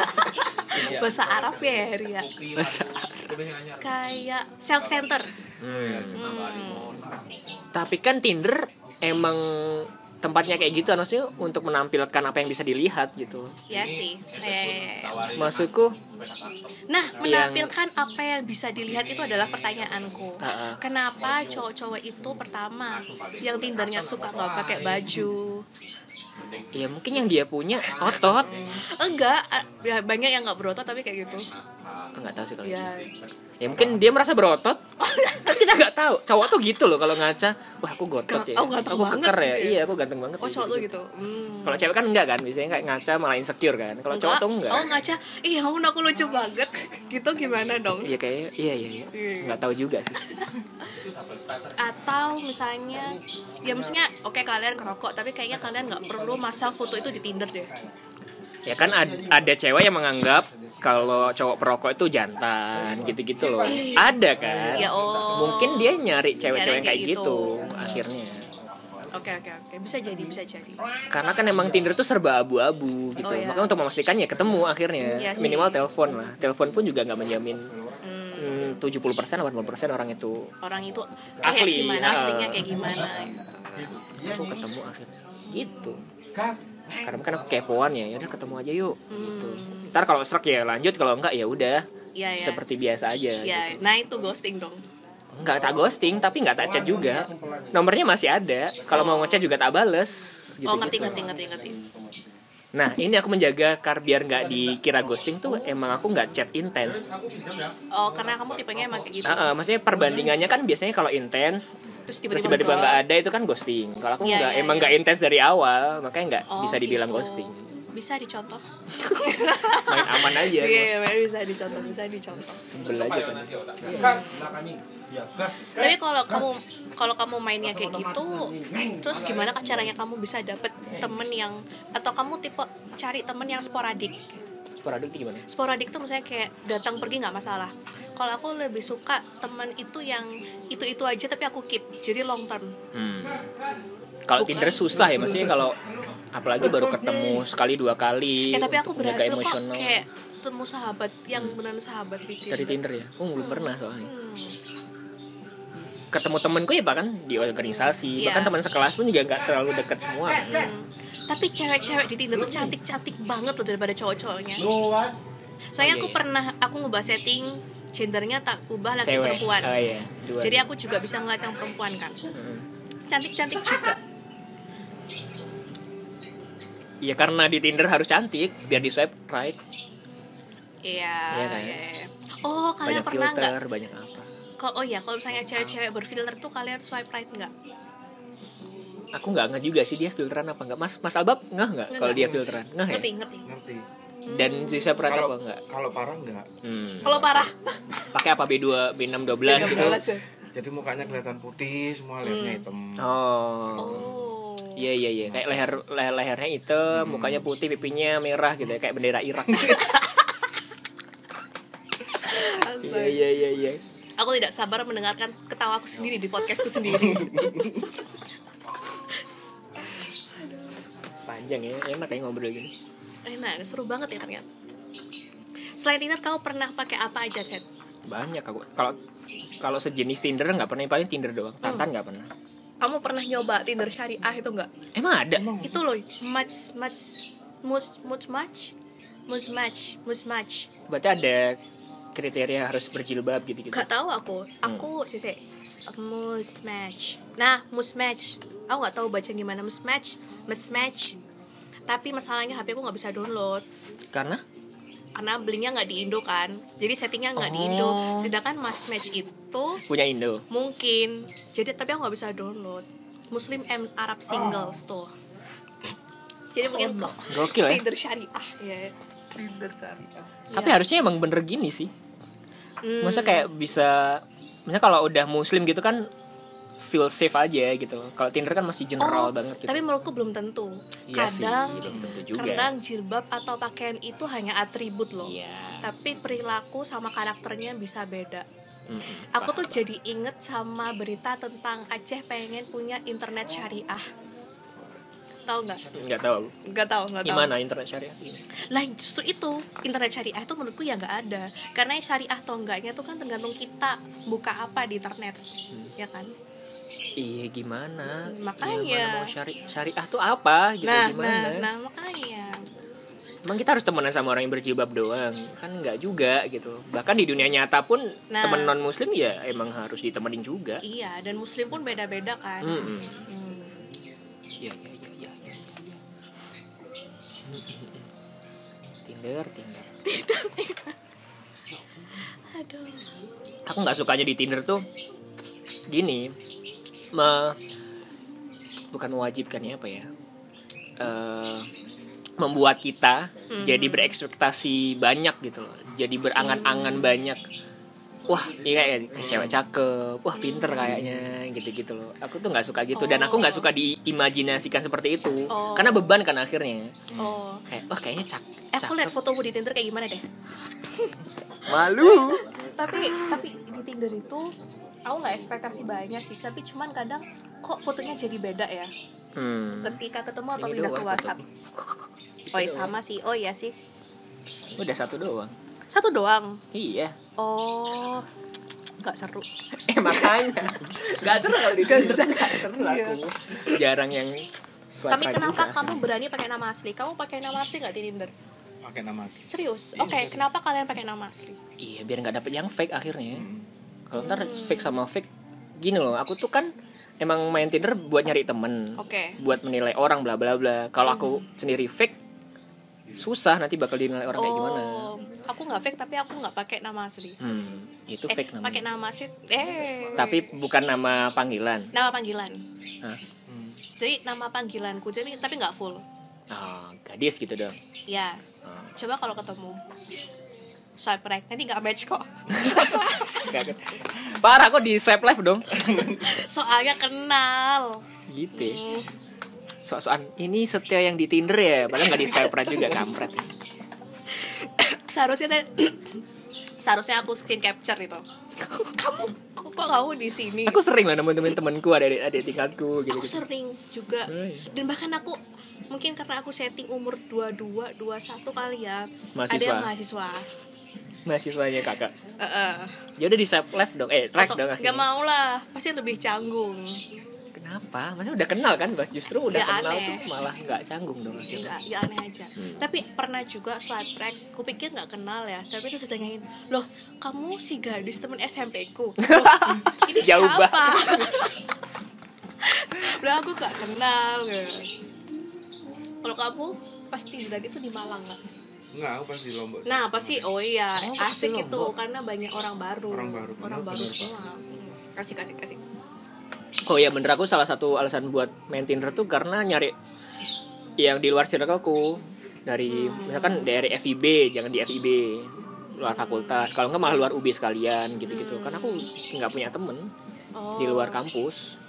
bahasa Arab ya Ria Masa- kayak self center Hmm. hmm. tapi kan Tinder emang tempatnya kayak gitu maksudnya untuk menampilkan apa yang bisa dilihat gitu ya sih Eh, maksudku Nah, Yang- menampilkan apa yang bisa dilihat itu adalah pertanyaanku. Ah, ah. Kenapa cowok-cowok itu pertama yang tindernya suka nggak pakai baju? ya mungkin yang dia punya otot Enggak, ya banyak yang nggak berotot tapi kayak gitu. Nggak tahu sih kalau Ya, itu. ya mungkin dia merasa berotot kan kita nggak tahu cowok tuh gitu loh kalau ngaca wah aku gotot ya Oh, ganteng aku banget keker ya gitu ya. iya aku ganteng banget oh cowok tuh gitu. Hmm. kalau cewek kan enggak kan biasanya kayak ngaca malah insecure kan kalau cowok tuh enggak Oh ngaca, ih ya ampun aku lucu banget. gitu gimana dong? Iya kayaknya iya iya iya Iya. nggak tahu juga sih Atau misalnya, ya maksudnya oke kalian ngerokok tapi kayaknya kalian nggak perlu masang foto itu di Tinder deh. ya kan ad- ada cewek yang menganggap kalau cowok perokok itu jantan gitu-gitu loh ada kan Ya, oh. mungkin dia nyari cewek-cewek kayak kayak gitu gitu. akhirnya Oke oke oke bisa jadi bisa jadi. karena kan emang Tinder tuh serba abu-abu gitu Oh, iya. makanya untuk memastikan ya ketemu akhirnya Iya sih. minimal telepon lah telepon pun juga nggak menjamin Hmm, hmm, 70% 80% orang itu orang itu kayak Asli, gimana ah. aslinya kayak gimana gitu. aku ketemu akhirnya gitu karena kan aku kepoan ya ya udah ketemu aja yuk gitu Hmm. ntar kalau serak ya lanjut kalau enggak ya udah Iya ya. seperti biasa aja Ya, nah itu ghosting dong. nggak tak ghosting tapi nggak tak chat juga nomornya masih ada kalau mau ngechat juga tak bales gitu, oh ngerti ngerti ngerti ngerti. nah ini aku menjaga kar biar nggak dikira ghosting tuh emang aku nggak chat intens Oh karena kamu tipenya emang kayak gitu. Ah, ah, maksudnya perbandingannya kan biasanya kalau intens Terus tiba-tiba tiba-tiba drop. nggak ada itu kan ghosting kalau aku Iya, nggak iya, emang iya. nggak intens dari awal makanya nggak Oh, bisa dibilang gitu. ghosting Bisa dicontoh. main aman aja Iya, iya, bisa dicontoh, bisa dicontoh. sebel aja kan Tapi kalau kamu kalau kamu mainnya kayak gitu, terus gimana caranya kamu bisa dapet temen yang atau kamu tipe cari temen yang sporadik? sporadik itu gimana Sporadik tuh misalnya kayak datang pergi nggak masalah. Kalau aku lebih suka temen itu yang itu itu aja tapi aku keep, jadi long term. Hmm. Kalau. Tinder susah ya maksudnya kalau apalagi baru ketemu sekali dua kali Ya tapi aku berhasil kok kayak temu sahabat yang benar sahabat di dari Tinder ya oh belum pernah soalnya Hmm. ketemu temenku ya bahkan di organisasi Iya. bahkan teman sekelas pun juga nggak terlalu deket semua. Hmm. Tapi cewek-cewek di Tinder tuh cantik-cantik banget loh daripada cowok-cowoknya. Soalnya Oh, aku pernah aku ngubah setting gendernya tak ubah laki cewek perempuan. oh iya dua Jadi aku juga bisa ngeliat yang perempuan kan. Hmm. Cantik-cantik juga. ya karena di Tinder harus cantik biar di swipe right Iya. Iya kan? iya, iya. Oh, kalian banyak pernah nggak? filter banyak apa Kalau oh ya, kalau misalnya cewek-cewek berfilter tuh kalian swipe right nggak? Aku nggak nggak juga sih dia filteran apa nggak mas mas Albab nggak nggak kalau dia filteran nggak ya Ngerti, ngerti. ngerti dan si swipe right kalau apa nggak kalau parah enggak hmm. Kalau parah. pakai apa B2 B6 12 gitu ya? jadi mukanya kelihatan putih semua lehernya hitam oh Oh. Iya iya iya kayak leher leher lehernya hitam, mukanya putih, pipinya merah gitu ya kayak bendera Irak. Iya iya iya iya. Aku tidak sabar mendengarkan ketawa aku sendiri di podcastku sendiri. Panjang ya, enak ya ngobrol gini. Enak, seru banget ya ternyata. Selain Tinder, kamu pernah pakai apa aja, Set? Banyak aku. Kalau kalau sejenis Tinder nggak pernah paling Tinder doang. Tantan nggak pernah. Kamu pernah nyoba Tinder syariah itu enggak? Emang ada? Itu loh, match match mus mus match mus match mus match. Berarti ada kriteria harus berjilbab gitu gitu. Gak tahu aku. Aku sih sih mus match. Nah, mus match. Aku nggak tahu baca gimana mus match, mus match. Tapi masalahnya HP aku nggak bisa download Karena karena belinya nggak di Indo kan. Jadi settingnya nggak di Oh. Indo. Sedangkan mas match itu punya Indo. mungkin. Jadi tapi aku nggak bisa download. Muslim and Arab singles tuh. Jadi mungkin kok Gokil ya. Tinder syariah ya. Tinder syariah Tapi harusnya emang bener gini sih. Hmm. Masa kayak bisa Maksudnya kalau udah muslim gitu kan feel safe aja gitu loh. Kalau Tinder kan masih general Oh, banget gitu. Tapi menurutku belum tentu. Iya sih, Kadang belum tentu juga. kadang jilbab atau pakaian itu hanya atribut loh. Iya. Tapi perilaku sama karakternya bisa beda. Aku tuh jadi inget sama berita tentang Aceh pengen punya internet syariah. Tahu nggak? nggak tahu. Nggak tahu, nggak tahu. Gimana internet syariah? Lah justru itu internet syariah itu menurutku ya nggak ada. Karena syariah atau enggaknya tuh kan tergantung kita buka apa di internet, ya kan? Iya gimana? Makanya. Gimana mau syari syariah tuh apa gitu Nah, gimana? nah, nah makanya. Emang kita harus temenan sama orang yang berjilbab doang? Kan nggak juga gitu. Bahkan di dunia nyata pun Nah. temen non muslim ya emang harus ditemenin juga. Iya, dan muslim pun beda-beda kan. Mm-mm. Hmm. Iya iya iya iya. Tinder Tinder. Aduh. Aku nggak sukanya di Tinder tuh gini, me, bukan mewajibkan ya apa ya? Eh, membuat kita Mhm. jadi berekspektasi banyak gitu loh. Jadi berangan-angan banyak. wah iya ya cewek cakep wah pinter kayaknya gitu-gitu loh aku tuh nggak suka gitu dan aku nggak suka diimajinasikan seperti itu Oh. karena beban kan akhirnya oh kayak wah kayaknya cak eh, aku lihat fotomu di Tinder kayak gimana deh malu tapi tapi di Tinder itu aku nggak ekspektasi banyak sih tapi cuman kadang kok fotonya jadi beda ya? Hmm. ketika ketemu atau Ini pindah ke WhatsApp. Oh iya sama sih. Oh iya sih. Udah satu doang? Satu doang? Iya. Oh nggak seru. Eh makanya. Nggak seru kalau di Tinder nggak seru aku. Jarang yang swipe tapi kenapa juga. kamu berani pakai nama asli? Kamu pakai nama asli nggak di Tinder? Pakai nama asli. Serius? Oke kenapa kalian pakai nama asli? Iya biar nggak dapet yang fake akhirnya. Hmm. Kalau ntar fake sama fake gini loh aku tuh kan emang main Tinder buat nyari temen oke. buat menilai orang bla bla bla. Kalau aku sendiri fake susah nanti bakal dinilai orang kayak gimana. Oh aku nggak fake tapi aku nggak pakai nama asli. Hmm itu eh fake namanya. pakai nama asli eh. Tapi bukan nama panggilan. Nama panggilan. Hah? Hmm. jadi nama panggilanku jadi tapi nggak full. Oh, gadis gitu dong. Ya Oh. coba kalau ketemu swipe right. Nanti nggak match kok. Parah kok di swipe left dong. Soalnya kenal. Gitu ya. Hmm, sok-sokan. Ini setia yang di Tinder ya padahal nggak di swipe right juga kampret. Seharusnya seharusnya aku screen capture itu. Kamu kok, kamu di sini? Aku sering lah nemuin temen-temenku ada ada tingkatku gitu, aku sering juga. Oh, iya. dan bahkan aku mungkin karena aku setting umur 22 21 kali ya. Ada Mahasiswa. yang mahasiswa mahasiswanya kakak. Heeh. ya udah di swipe left dong. Eh right dong nggak akhirnya mau lah pasti lebih canggung. Kenapa? Maksudnya udah kenal kan justru udah Ya, kenal aneh. tuh malah nggak canggung dong akhirnya ya, ya aneh aja. Hmm. tapi pernah juga swipe right aku pikir nggak kenal ya. Tapi terus ditanyain loh kamu si gadis temen SMP ku? Loh, ini Jauh siapa? Loh aku gak kenal gitu. kalau kamu pasti berarti itu di Malang nggak enggak aku pas di lombok nah apa sih? Oh iya Oh, asik itu Lombok. karena banyak orang baru. Orang baru, orang baru semua. Hmm. kasih kasih kasih. Oh ya bener. Aku salah satu alasan buat main Tinder tuh karena nyari yang di luar circleku. Dari misalkan dari FIB jangan di FIB luar fakultas. Kalau nggak malah luar UB sekalian gitu-gitu. Karena aku nggak punya temen oh. di luar kampus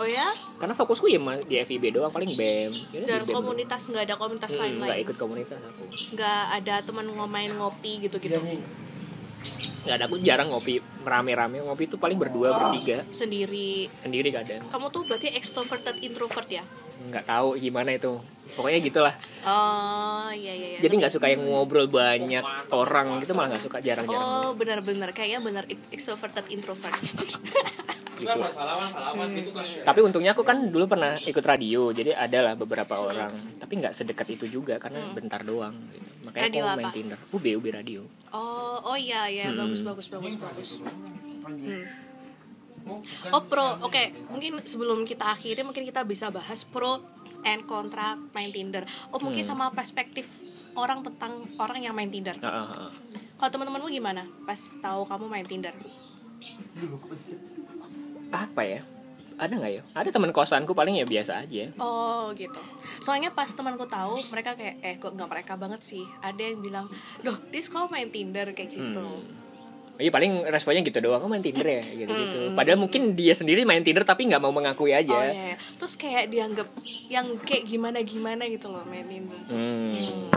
oh ya? Karena fokusku ya di FIB doang paling BEM Ya dan BEM komunitas nggak ada komunitas Hmm, nggak lain ikut komunitas aku. Nggak ada teman ngomain ngopi gitu gitu nggak ada aku jarang ngopi merame-rame ngopi itu paling berdua bertiga. sendiri. Sendiri kadang kamu tuh berarti extroverted introvert ya? Nggak tahu gimana itu. Pokoknya gitulah. Oh iya iya iya. Jadi nggak suka yang ngobrol banyak orang gitu malah nggak suka jarang-jarang. Oh benar-benar. Kayaknya benar extroverted introvert gitu tapi untungnya aku kan dulu pernah ikut radio jadi ada lah beberapa orang tapi nggak sedekat itu juga karena bentar doang gitu. makanya Hmm. Radio aku main apa? Tinder UB UB radio oh oh iya iya Hmm. bagus bagus bagus bagus Hmm. oh pro oke mungkin sebelum kita akhiri mungkin kita bisa bahas pro and kontra main Tinder oh mungkin Hmm. sama perspektif orang tentang orang yang main Tinder ah, ah. kalau teman-temanmu gimana pas tahu kamu main Tinder apa ya ada nggak ya ada teman kosanku paling ya biasa aja Oh gitu. Soalnya pas temanku tahu mereka kayak eh kok nggak mereka banget sih. Ada yang bilang, "Loh, Dis kamu main Tinder kayak gitu." Hmm. Iya paling responnya gitu doang, kamu main Tinder ya gitu-gitu. Hmm. Padahal mungkin dia sendiri main Tinder tapi nggak mau mengakui aja. Oh iya, iya. Terus kayak dianggap yang kayak gimana-gimana gitu loh main Tinder. Hmm. Hmm.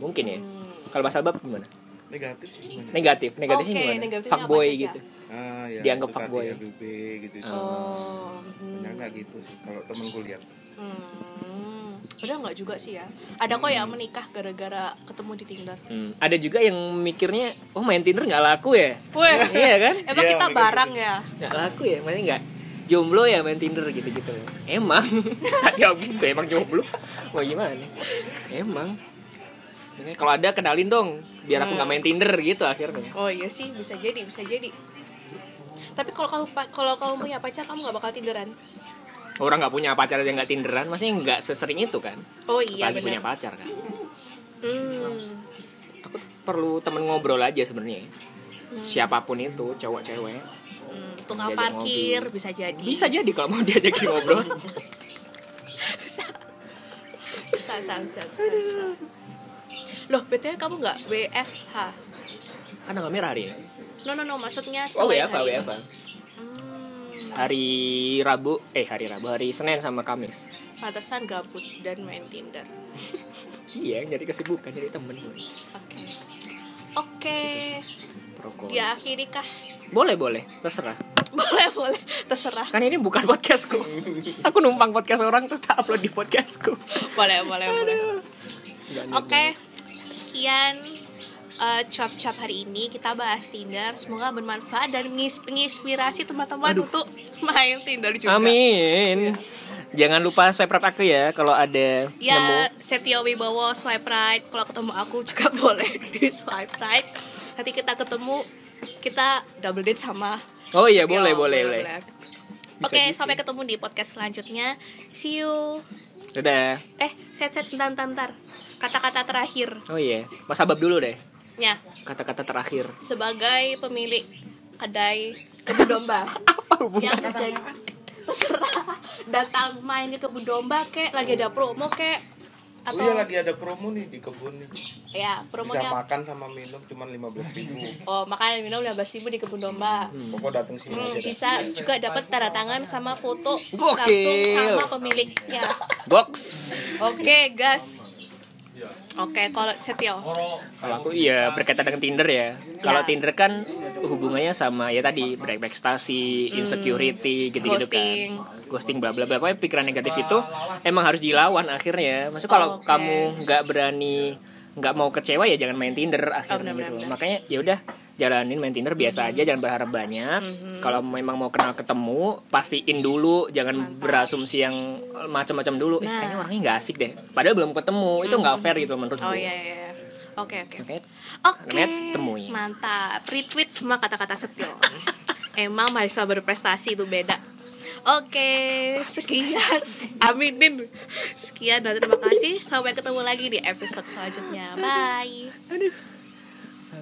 Mungkin ya. Hmm. Kalau Mas Albab gimana? Negatif sih gimana Negatif, negatifnya Oke, gimana? negatifnya Fuckboy gitu. ah, ya, Dianggap fuckboy. FBB gitu Oh. Hmm. banyak nggak gitu sih kalau temenku lihat Hmm. Udah nggak juga sih ya. Ada kok yang menikah gara-gara ketemu di Tinder. Hmm. Ada juga yang mikirnya, oh main Tinder nggak laku ya? Weh, iya kan? emang Iya, kita barang ya. Nggak laku ya, maksudnya nggak jomblo ya main Tinder gitu-gitu. Emang, jawab gitu, emang jomblo. Wah gimana? Emang. Kalau ada kenalin dong, biar aku nggak main Tinder gitu akhirnya. Oh iya sih, bisa jadi, bisa jadi. Tapi kalau kamu kalau kamu punya pacar, kamu nggak bakal Tinderan. Orang nggak punya pacar aja nggak Tinderan, maksudnya nggak sesering itu kan? Oh iya Apalagi punya pacar kan? Hmm. Aku perlu temen ngobrol aja sebenarnya. Siapa pun itu, cowok cewek. Hmm, tukang Diajak parkir ngopi. bisa jadi. Bisa jadi kalau mau diajak ngobrol. Bisa, bisa, bisa, bisa, bisa. Loh, betulnya kamu nggak WFH? kan tanggal merah hari ini. no no no maksudnya Oh WFA, hari. WFA. Hmm, Hari Rabu, eh hari Rabu, hari Senin sama Kamis. pantesan gabut dan main Tinder. Iya, jadi kesibukan, jadi temen. Oke. Oke. Perokok. Diakhiri kah? Boleh, boleh, terserah. boleh boleh terserah. Kan ini bukan podcastku. Aku numpang podcast orang terus tak upload di podcastku. Boleh boleh boleh. Nggak Oke, sekian eh, cuap-cuap hari ini kita bahas Tinder. Semoga bermanfaat dan menginspirasi teman-teman untuk main Tinder juga. Amin. Jangan lupa swipe right aku ya kalau ada nemu. Ya, Setio Wibowo swipe right. Kalau ketemu aku juga boleh di swipe right. Nanti kita ketemu, kita double date sama. Oh iya, Setio. boleh, boleh, boleh. Bisa Oke, gitu. sampai ketemu di podcast selanjutnya. See you. Dadah. Eh, set set bentar, bentar, bentar. Kata-kata terakhir. Oh iya, Mas Abab dulu deh. Ya, Kata-kata terakhir. sebagai pemilik kedai kebun domba Apa hubungan? yang datang main ke kebun domba kek lagi ada promo kek Oh atau iya lagi ada promo nih di kebun nih. ya Bisa promonya makan sama minum cuman 15.000 ribu. oh makan dan minum 15 ribu di kebun domba Pokok datang sini Hmm, aja. dah. bisa juga dapat tanda tangan sama foto Gokil. langsung sama pemiliknya Box. oke gas oke kalau Setio Kalau aku iya berkaitan dengan Tinder ya. Kalau Ya. Tinder kan hubungannya sama ya tadi berekspektasi, insecurity gitu-gitu Ghosting. kan. Ghosting bla bla bla. Pokoknya pikiran negatif itu emang harus dilawan akhirnya. Maksudnya kalau Oke. kamu nggak berani nggak mau kecewa ya jangan main Tinder akhirnya Oh, benar, gitu. Makanya ya udah jalanin main Tinder biasa aja jangan berharap banyak. Mhm. Kalau memang mau kenal ketemu, pastiin dulu, jangan berasumsi yang macam-macam dulu. Eh, Nah. kayaknya orangnya nggak asik deh. Padahal belum ketemu. Itu nggak fair gitu menurut oh gue. iya iya iya. oke oke Oke, Namanya temui. mantap. Retweet semua kata-kata Setio. Emang mahasiswa berprestasi itu beda. Oke, sekian. Aminin. Sekian dan terima kasih. Sampai ketemu lagi di episode selanjutnya. Bye. Aduh.